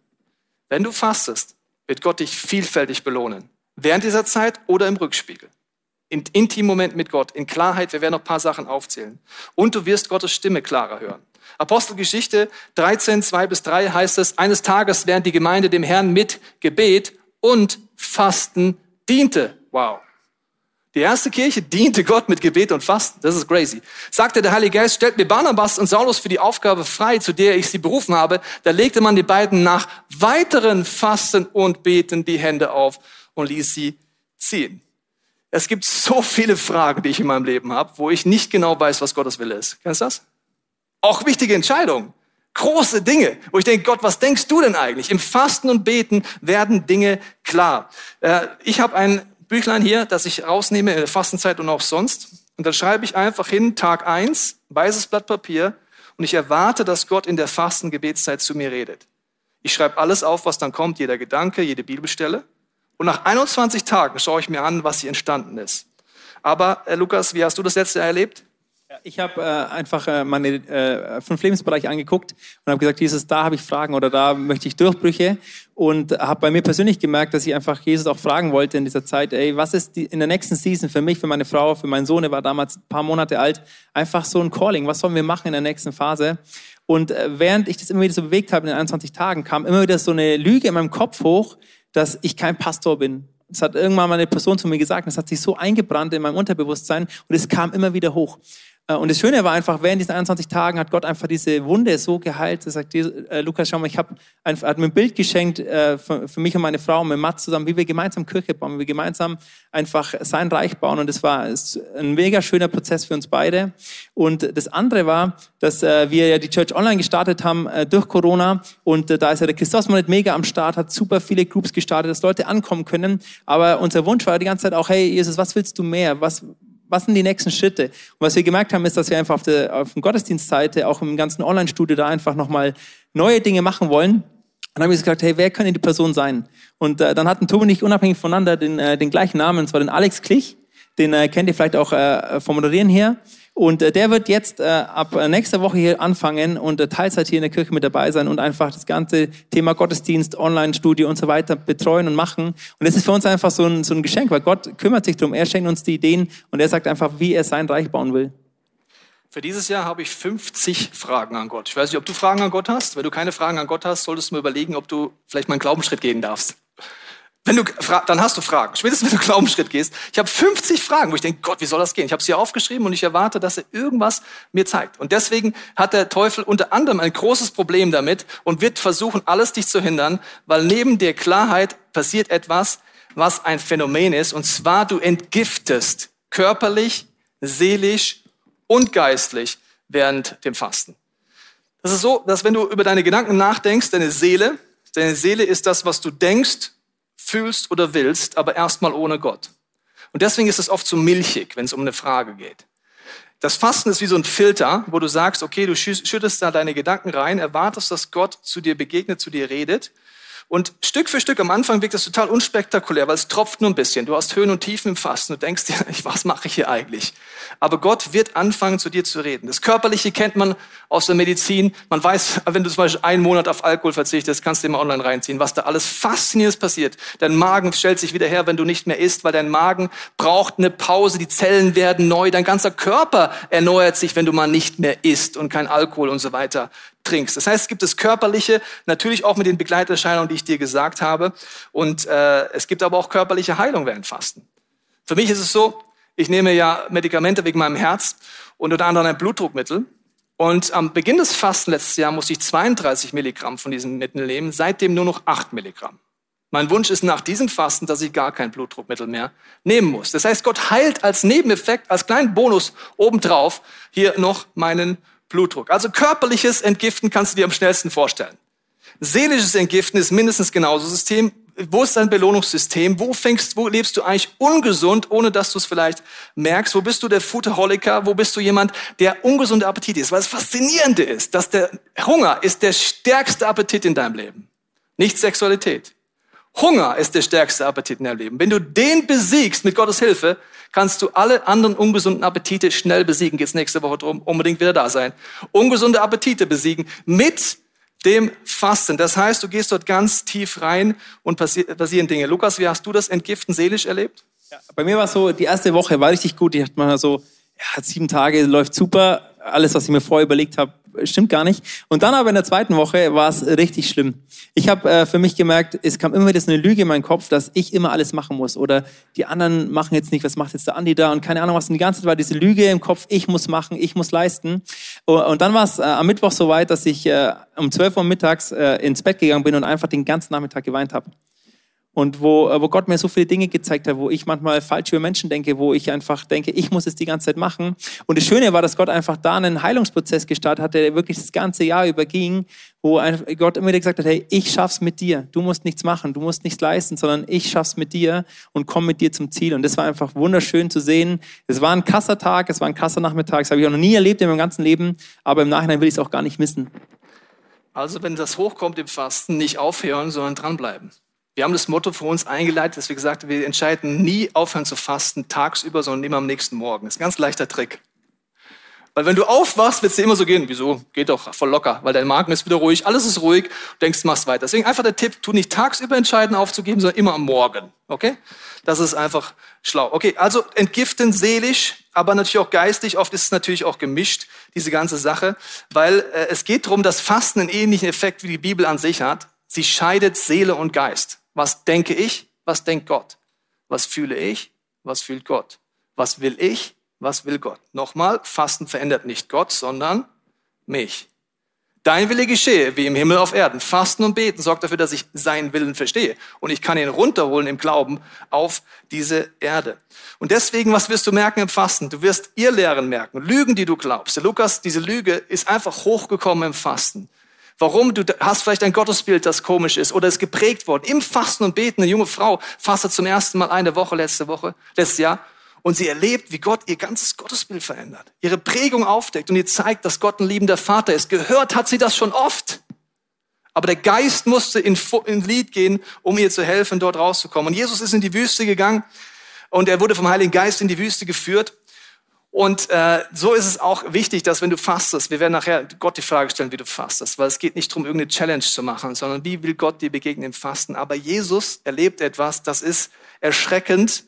Wenn du fastest, wird Gott dich vielfältig belohnen. Während dieser Zeit oder im Rückspiegel. In intim Moment mit Gott, in Klarheit, wir werden noch ein paar Sachen aufzählen. Und du wirst Gottes Stimme klarer hören. Apostelgeschichte 13, 2 bis 3 heißt es, eines Tages während die Gemeinde dem Herrn mit Gebet und Fasten diente. Wow. Die erste Kirche diente Gott mit Gebet und Fasten. Das ist crazy. Sagte der Heilige Geist, stellt mir Barnabas und Saulus für die Aufgabe frei, zu der ich sie berufen habe. Da legte man die beiden nach weiteren Fasten und Beten die Hände auf und ließ sie ziehen. Es gibt so viele Fragen, die ich in meinem Leben habe, wo ich nicht genau weiß, was Gottes Wille ist. Kennst du das? Auch wichtige Entscheidungen. Große Dinge, wo ich denke, Gott, was denkst du denn eigentlich? Im Fasten und Beten werden Dinge klar. Äh, ich habe ein Büchlein hier, das ich rausnehme in der Fastenzeit und auch sonst. Und dann schreibe ich einfach hin, Tag eins, weißes Blatt Papier. Und ich erwarte, dass Gott in der Fastengebetszeit zu mir redet. Ich schreibe alles auf, was dann kommt, jeder Gedanke, jede Bibelstelle. Und nach 21 Tagen schaue ich mir an, was hier entstanden ist. Aber, äh, Lukas, wie hast du das letzte Jahr erlebt? Ich habe äh, einfach äh, meine äh, fünf Lebensbereiche angeguckt und habe gesagt, Jesus, da habe ich Fragen oder da möchte ich Durchbrüche und habe bei mir persönlich gemerkt, dass ich einfach Jesus auch fragen wollte in dieser Zeit, ey, was ist die, in der nächsten Season für mich, für meine Frau, für meinen Sohn, der war damals ein paar Monate alt, einfach so ein Calling, was sollen wir machen in der nächsten Phase? Und äh, während ich das immer wieder so bewegt habe in den 21 Tagen, kam immer wieder so eine Lüge in meinem Kopf hoch, dass ich kein Pastor bin. Das hat irgendwann mal eine Person zu mir gesagt, das hat sich so eingebrannt in meinem Unterbewusstsein und es kam immer wieder hoch. Äh, und das Schöne war einfach, während diesen 21 Tagen hat Gott einfach diese Wunde so geheilt. Er sagt, äh, Lukas, schau mal, ich habe hat mir ein Bild geschenkt äh, für, mich und meine Frau, mit Matt zusammen, wie wir gemeinsam Kirche bauen, wie wir gemeinsam einfach sein Reich bauen. Und das war ein mega schöner Prozess für uns beide. Und das andere war, dass wir ja die Church Online gestartet haben durch Corona. Und da ist ja der Christos Monet mega am Start, hat super viele Groups gestartet, dass Leute ankommen können. Aber unser Wunsch war die ganze Zeit auch, hey Jesus, was willst du mehr? Was, was sind die nächsten Schritte? Und was wir gemerkt haben, ist, dass wir einfach auf der, auf der Gottesdienstseite, auch im ganzen Online-Studio da einfach nochmal neue Dinge machen wollen. Und dann haben wir gesagt, hey, wer könnte die Person sein? Und äh, dann hatten Tobi und ich unabhängig voneinander den, äh, den gleichen Namen, und zwar den Alex Klich. Den äh, kennt ihr vielleicht auch äh, vom Moderieren her. Und äh, der wird jetzt äh, ab äh, nächster Woche hier anfangen und äh, Teilzeit hier in der Kirche mit dabei sein und einfach das ganze Thema Gottesdienst, Online-Studio und so weiter betreuen und machen. Und das ist für uns einfach so ein, so ein Geschenk, weil Gott kümmert sich darum. Er schenkt uns die Ideen und er sagt einfach, wie er sein Reich bauen will. Für dieses Jahr habe ich 50 Fragen an Gott. Ich weiß nicht, ob du Fragen an Gott hast. Wenn du keine Fragen an Gott hast, solltest du mir überlegen, ob du vielleicht mal einen Glaubensschritt gehen darfst. Wenn du, dann hast du Fragen. Spätestens wenn du Glaubensschritt gehst. Ich habe 50 Fragen, wo ich denke, Gott, wie soll das gehen? Ich habe sie aufgeschrieben und ich erwarte, dass er irgendwas mir zeigt. Und deswegen hat der Teufel unter anderem ein großes Problem damit und wird versuchen, alles dich zu hindern, weil neben der Klarheit passiert etwas, was ein Phänomen ist. Und zwar, du entgiftest körperlich, seelisch und geistlich während dem Fasten. Das ist so, dass wenn du über deine Gedanken nachdenkst, deine Seele, deine Seele ist das, was du denkst, fühlst oder willst, aber erstmal ohne Gott. Und deswegen ist es oft so milchig, wenn es um eine Frage geht. Das Fasten ist wie so ein Filter, wo du sagst, okay, du schüttest da deine Gedanken rein, erwartest, dass Gott zu dir begegnet, zu dir redet und Stück für Stück am Anfang wirkt das total unspektakulär, weil es tropft nur ein bisschen. Du hast Höhen und Tiefen im Fasten. Du denkst dir, was mache ich hier eigentlich? Aber Gott wird anfangen, zu dir zu reden. Das Körperliche kennt man aus der Medizin. Man weiß, wenn du zum Beispiel einen Monat auf Alkohol verzichtest, kannst du mal online reinziehen, was da alles Faszinierendes passiert. Dein Magen stellt sich wieder her, wenn du nicht mehr isst, weil dein Magen braucht eine Pause. Die Zellen werden neu. Dein ganzer Körper erneuert sich, wenn du mal nicht mehr isst und kein Alkohol und so weiter trinkst. Das heißt, es gibt das Körperliche, natürlich auch mit den Begleiterscheinungen, die ich dir gesagt habe. Und äh, es gibt aber auch körperliche Heilung während Fasten. Für mich ist es so, ich nehme ja Medikamente wegen meinem Herz und unter anderem ein Blutdruckmittel. Und am Beginn des Fasten letztes Jahr musste ich 32 Milligramm von diesen Mitteln nehmen, seitdem nur noch 8 Milligramm. Mein Wunsch ist nach diesem Fasten, dass ich gar kein Blutdruckmittel mehr nehmen muss. Das heißt, Gott heilt als Nebeneffekt, als kleinen Bonus obendrauf hier noch meinen Blutdruck. Also körperliches Entgiften kannst du dir am schnellsten vorstellen. Seelisches Entgiften ist mindestens genauso System. Wo ist dein Belohnungssystem? Wo fängst, wo lebst du eigentlich ungesund, ohne dass du es vielleicht merkst? Wo bist du der Foodaholiker? Wo bist du jemand, der ungesunde Appetit ist? Weil das Faszinierende ist, dass der Hunger ist der stärkste Appetit in deinem Leben. Nicht Sexualität. Hunger ist der stärkste Appetit in deinem Leben. Wenn du den besiegst mit Gottes Hilfe, kannst du alle anderen ungesunden Appetite schnell besiegen. Geht's nächste Woche drum, unbedingt wieder da sein. Ungesunde Appetite besiegen mit dem Fasten. Das heißt, du gehst dort ganz tief rein und passieren Dinge. Lukas, wie hast du das Entgiften seelisch erlebt? Ja, bei mir war es so, die erste Woche war richtig gut. Ich hatte mal so, ja, sieben Tage läuft super. Alles, was ich mir vorher überlegt habe, stimmt gar nicht. Und dann aber in der zweiten Woche war es richtig schlimm. Ich habe äh, für mich gemerkt, es kam immer wieder so eine Lüge in meinen Kopf, dass ich immer alles machen muss oder die anderen machen jetzt nicht, was macht jetzt der Andi da und keine Ahnung was. Und die ganze Zeit war diese Lüge im Kopf, ich muss machen, ich muss leisten. Und dann war es äh, am Mittwoch so weit, dass ich äh, um 12 Uhr mittags äh, ins Bett gegangen bin und einfach den ganzen Nachmittag geweint habe. Und wo, äh, wo Gott mir so viele Dinge gezeigt hat, wo ich manchmal falsch über Menschen denke, wo ich einfach denke, ich muss es die ganze Zeit machen. Und das Schöne war, dass Gott einfach da einen Heilungsprozess gestartet hat, der wirklich das ganze Jahr überging, wo Gott immer wieder gesagt hat, hey, ich schaff's mit dir. Du musst nichts machen, du musst nichts leisten, sondern ich schaff's mit dir und komm mit dir zum Ziel. Und das war einfach wunderschön zu sehen. Es war ein krasser Tag, es war ein krasser Nachmittag, das habe ich auch noch nie erlebt in meinem ganzen Leben, aber im Nachhinein will ich es auch gar nicht missen. Also wenn das hochkommt im Fasten, nicht aufhören, sondern dranbleiben. Wir haben das Motto für uns eingeleitet, dass wir gesagt haben, wir entscheiden nie aufhören zu fasten tagsüber, sondern immer am nächsten Morgen. Das ist ein ganz leichter Trick. Weil wenn du aufwachst, wird es dir immer so gehen. Wieso? Geht doch voll locker, weil dein Magen ist wieder ruhig, alles ist ruhig, du denkst, machst weiter. Deswegen einfach der Tipp, tu nicht tagsüber entscheiden aufzugeben, sondern immer am Morgen. Okay? Das ist einfach schlau. Okay, also entgiften seelisch, aber natürlich auch geistig. Oft ist es natürlich auch gemischt, diese ganze Sache, weil äh, es geht darum, dass Fasten einen ähnlichen Effekt wie die Bibel an sich hat. Sie scheidet Seele und Geist. Was denke ich? Was denkt Gott? Was fühle ich? Was fühlt Gott? Was will ich? Was will Gott? Nochmal, Fasten verändert nicht Gott, sondern mich. Dein Wille geschehe, wie im Himmel auf Erden. Fasten und beten sorgt dafür, dass ich seinen Willen verstehe. Und ich kann ihn runterholen im Glauben auf diese Erde. Und deswegen, was wirst du merken im Fasten? Du wirst ihr Lehren merken. Lügen, die du glaubst. Lukas, diese Lüge ist einfach hochgekommen im Fasten. Warum? Du hast vielleicht ein Gottesbild, das komisch ist oder ist geprägt worden. Im Fasten und Beten, eine junge Frau fastet zum ersten Mal eine Woche letzte Woche, letztes Jahr und sie erlebt, wie Gott ihr ganzes Gottesbild verändert, ihre Prägung aufdeckt und ihr zeigt, dass Gott ein liebender Vater ist. Gehört hat sie das schon oft. Aber der Geist musste in, in Lied gehen, um ihr zu helfen, dort rauszukommen. Und Jesus ist in die Wüste gegangen und er wurde vom Heiligen Geist in die Wüste geführt. Und äh, so ist es auch wichtig, dass wenn du fastest, wir werden nachher Gott die Frage stellen, wie du fastest, weil es geht nicht darum, irgendeine Challenge zu machen, sondern wie will Gott dir begegnen im Fasten. Aber Jesus erlebt etwas, das ist erschreckend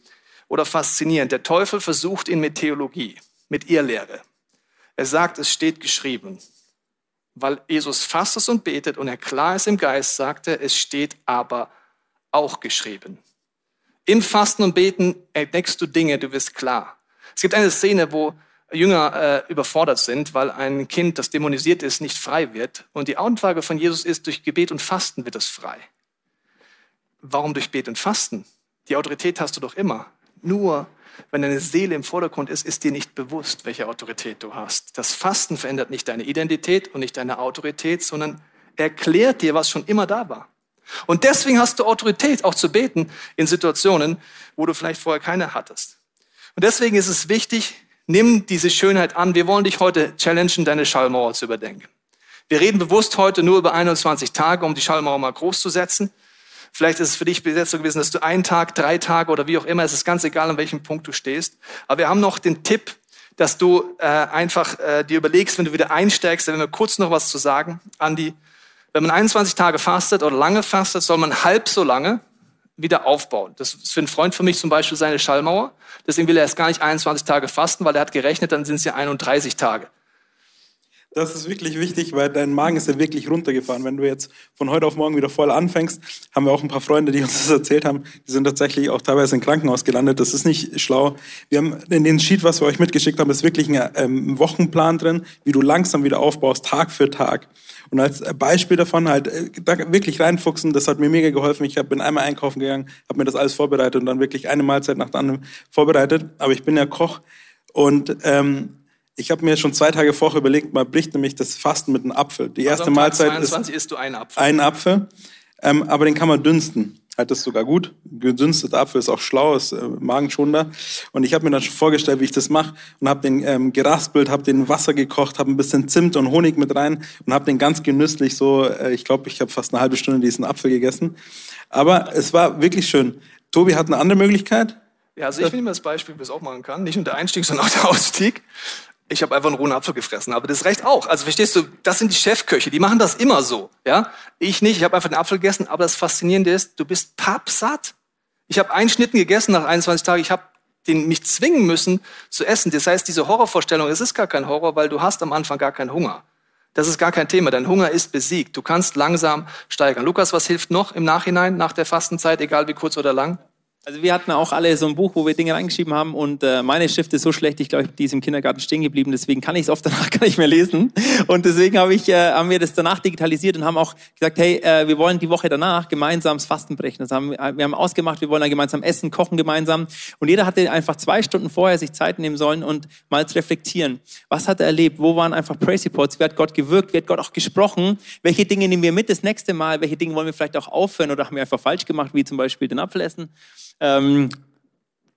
oder faszinierend. Der Teufel versucht ihn mit Theologie, mit Irrlehre. Er sagt, es steht geschrieben. Weil Jesus fastet und betet und er klar ist im Geist, sagt er, es steht aber auch geschrieben. Im Fasten und Beten entdeckst du Dinge, du wirst klar. Es gibt eine Szene, wo Jünger äh, überfordert sind, weil ein Kind, das dämonisiert ist, nicht frei wird. Und die Aussage von Jesus ist, durch Gebet und Fasten wird es frei. Warum durch Gebet und Fasten? Die Autorität hast du doch immer. Nur wenn deine Seele im Vordergrund ist, ist dir nicht bewusst, welche Autorität du hast. Das Fasten verändert nicht deine Identität und nicht deine Autorität, sondern erklärt dir, was schon immer da war. Und deswegen hast du Autorität, auch zu beten in Situationen, wo du vielleicht vorher keine hattest. Und deswegen ist es wichtig, nimm diese Schönheit an. Wir wollen dich heute challengen, deine Schallmauer zu überdenken. Wir reden bewusst heute nur über 21 Tage, um die Schallmauer mal groß zu setzen. Vielleicht ist es für dich bis jetzt so gewesen, dass du einen Tag, drei Tage oder wie auch immer, es ist ganz egal, an welchem Punkt du stehst. Aber wir haben noch den Tipp, dass du äh, einfach äh, dir überlegst, wenn du wieder einsteigst, werden wir kurz noch was zu sagen, Andi. Wenn man 21 Tage fastet oder lange fastet, soll man halb so lange wieder aufbauen. Das ist für einen Freund von mich zum Beispiel seine Schallmauer. Deswegen will er erst gar nicht 21 Tage fasten, weil er hat gerechnet, dann sind es ja 31 Tage. Das ist wirklich wichtig, weil dein Magen ist ja wirklich runtergefahren. Wenn du jetzt von heute auf morgen wieder voll anfängst, haben wir auch ein paar Freunde, die uns das erzählt haben. Die sind tatsächlich auch teilweise im Krankenhaus gelandet. Das ist nicht schlau. Wir haben in den Sheet, was wir euch mitgeschickt haben, ist wirklich ein ähm, Wochenplan drin, wie du langsam wieder aufbaust, Tag für Tag. Und als Beispiel davon halt äh, wirklich reinfuchsen, das hat mir mega geholfen. Ich bin einmal einkaufen gegangen, habe mir das alles vorbereitet und dann wirklich eine Mahlzeit nach der anderen vorbereitet. Aber ich bin ja Koch und ähm, ich habe mir schon zwei Tage vorher überlegt, man bricht nämlich das Fasten mit einem Apfel. Die erste also Mahlzeit 22 ist isst du einen Apfel. Ein Apfel, ähm, aber den kann man dünsten. Halt das sogar gut. Gedünsteter Apfel ist auch schlau, ist äh, magenschonender. Und ich habe mir dann schon vorgestellt, wie ich das mache und habe den ähm, geraspelt, habe den Wasser gekocht, habe ein bisschen Zimt und Honig mit rein und habe den ganz genüsslich so. Äh, ich glaube, ich habe fast eine halbe Stunde diesen Apfel gegessen. Aber es war wirklich schön. Tobi hat eine andere Möglichkeit. Ja, also ich nehme das Beispiel, wie es auch machen kann. Nicht nur der Einstieg, sondern auch der Ausstieg. Ich habe einfach einen rohen Apfel gefressen, aber das reicht auch. Also verstehst du, das sind die Chefköche, die machen das immer so. Ja, Ich nicht, ich habe einfach den Apfel gegessen, aber das Faszinierende ist, du bist pappsatt. Ich habe einen Schnitten gegessen nach 21 Tagen, ich habe mich zwingen müssen zu essen. Das heißt, diese Horrorvorstellung, es ist gar kein Horror, weil du hast am Anfang gar keinen Hunger. Das ist gar kein Thema. Dein Hunger ist besiegt. Du kannst langsam steigern. Lukas, was hilft noch im Nachhinein, nach der Fastenzeit, egal wie kurz oder lang? Also wir hatten auch alle so ein Buch, wo wir Dinge reingeschrieben haben und äh, meine Schrift ist so schlecht, ich glaube, die ist im Kindergarten stehen geblieben, deswegen kann ich es oft danach gar nicht mehr lesen. Und deswegen hab ich, äh, haben wir das danach digitalisiert und haben auch gesagt, hey, äh, wir wollen die Woche danach gemeinsam das Fasten brechen. Das haben, wir haben ausgemacht, wir wollen dann gemeinsam essen, kochen gemeinsam. Und jeder hatte einfach zwei Stunden vorher sich Zeit nehmen sollen und mal zu reflektieren. Was hat er erlebt? Wo waren einfach Praise Reports? Wie hat Gott gewirkt? Wie hat Gott auch gesprochen? Welche Dinge nehmen wir mit das nächste Mal? Welche Dinge wollen wir vielleicht auch aufhören oder haben wir einfach falsch gemacht, wie zum Beispiel den Apfel essen? Ähm,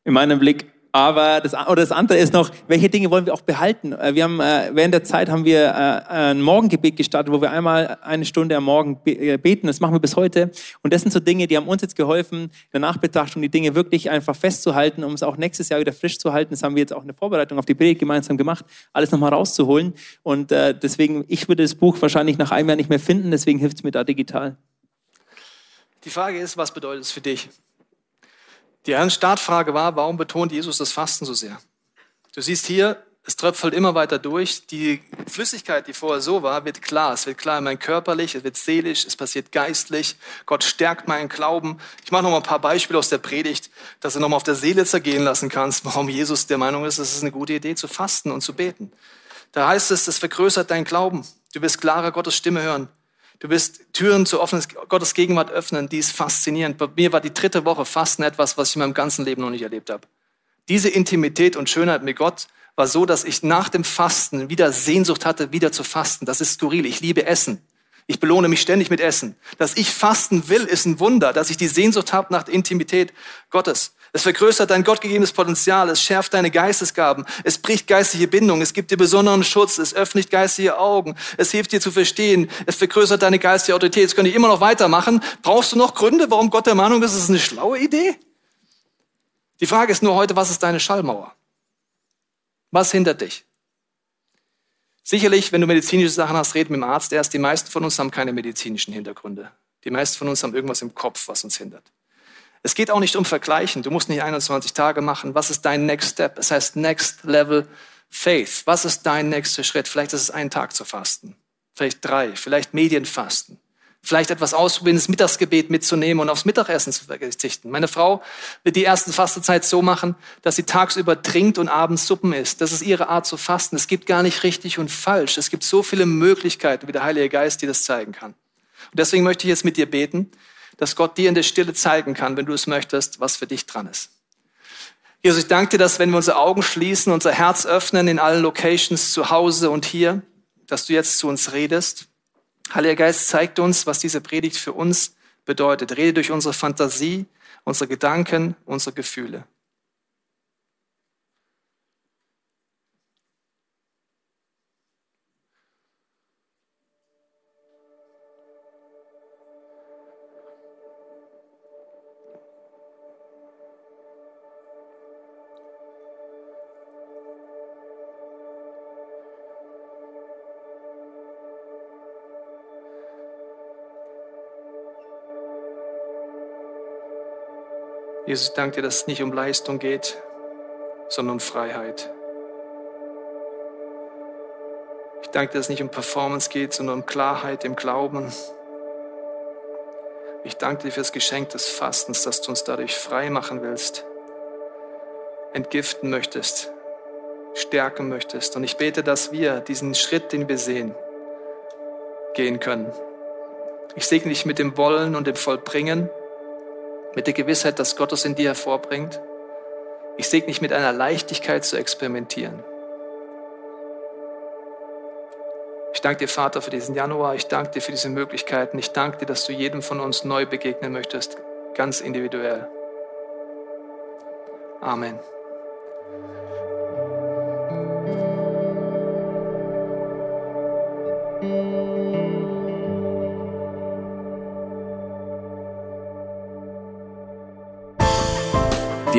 in meinem Blick. Aber das, oder das andere ist noch, welche Dinge wollen wir auch behalten? Äh, wir haben, äh, während der Zeit haben wir äh, ein Morgengebet gestartet, wo wir einmal eine Stunde am Morgen äh, beten. Das machen wir bis heute. Und das sind so Dinge, die haben uns jetzt geholfen, in der Nachbetrachtung die Dinge wirklich einfach festzuhalten, um es auch nächstes Jahr wieder frisch zu halten. Das haben wir jetzt auch in der Vorbereitung auf die Predigt gemeinsam gemacht, alles nochmal rauszuholen. Und äh, deswegen, ich würde das Buch wahrscheinlich nach einem Jahr nicht mehr finden, deswegen hilft es mir da digital. Die Frage ist, was bedeutet es für dich? Die Startfrage war, warum betont Jesus das Fasten so sehr? Du siehst hier, es tröpfelt immer weiter durch. Die Flüssigkeit, die vorher so war, wird klar. Es wird klar in mein körperlich, es wird seelisch, es passiert geistlich. Gott stärkt meinen Glauben. Ich mache noch mal ein paar Beispiele aus der Predigt, dass du noch mal auf der Seele zergehen lassen kannst, warum Jesus der Meinung ist, es ist eine gute Idee zu fasten und zu beten. Da heißt es, es vergrößert deinen Glauben. Du wirst klarer Gottes Stimme hören. Du wirst Türen zu offenen Gottes Gegenwart öffnen, die ist faszinierend. Bei mir war die dritte Woche Fasten etwas, was ich in meinem ganzen Leben noch nicht erlebt habe. Diese Intimität und Schönheit mit Gott war so, dass ich nach dem Fasten wieder Sehnsucht hatte, wieder zu fasten. Das ist skurril. Ich liebe Essen. Ich belohne mich ständig mit Essen. Dass ich fasten will, ist ein Wunder, dass ich die Sehnsucht habe nach Intimität Gottes. Es vergrößert dein gottgegebenes Potenzial. Es schärft deine Geistesgaben. Es bricht geistliche Bindung. Es gibt dir besonderen Schutz. Es öffnet geistige Augen. Es hilft dir zu verstehen. Es vergrößert deine geistige Autorität. Jetzt könnte ich immer noch weitermachen. Brauchst du noch Gründe, warum Gott der Meinung ist, es ist eine schlaue Idee? Die Frage ist nur heute, was ist deine Schallmauer? Was hindert dich? Sicherlich, wenn du medizinische Sachen hast, reden mit dem Arzt erst. Die meisten von uns haben keine medizinischen Hintergründe. Die meisten von uns haben irgendwas im Kopf, was uns hindert. Es geht auch nicht um Vergleichen. Du musst nicht 21 Tage machen. Was ist dein Next Step? Es heißt Next Level Faith. Was ist dein nächster Schritt? Vielleicht ist es einen Tag zu fasten. Vielleicht drei. Vielleicht Medienfasten. Vielleicht etwas ausprobieren, das Mittagsgebet mitzunehmen und aufs Mittagessen zu verzichten. Meine Frau wird die ersten Fastenzeit so machen, dass sie tagsüber trinkt und abends Suppen isst. Das ist ihre Art zu fasten. Es gibt gar nicht richtig und falsch. Es gibt so viele Möglichkeiten, wie der Heilige Geist dir das zeigen kann. Und deswegen möchte ich jetzt mit dir beten, dass Gott dir in der Stille zeigen kann, wenn du es möchtest, was für dich dran ist. Jesus, ich danke dir, dass wenn wir unsere Augen schließen, unser Herz öffnen in allen Locations, zu Hause und hier, dass du jetzt zu uns redest. Heiliger Geist, zeigt uns, was diese Predigt für uns bedeutet. Rede durch unsere Fantasie, unsere Gedanken, unsere Gefühle. Jesus, ich danke dir, dass es nicht um Leistung geht, sondern um Freiheit. Ich danke dir, dass es nicht um Performance geht, sondern um Klarheit im Glauben. Ich danke dir für das Geschenk des Fastens, dass du uns dadurch frei machen willst, entgiften möchtest, stärken möchtest. Und ich bete, dass wir diesen Schritt, den wir sehen, gehen können. Ich segne dich mit dem Wollen und dem Vollbringen mit der Gewissheit, dass Gott es in dir hervorbringt. Ich segne dich mit einer Leichtigkeit zu experimentieren. Ich danke dir, Vater, für diesen Januar. Ich danke dir für diese Möglichkeiten. Ich danke dir, dass du jedem von uns neu begegnen möchtest, ganz individuell. Amen.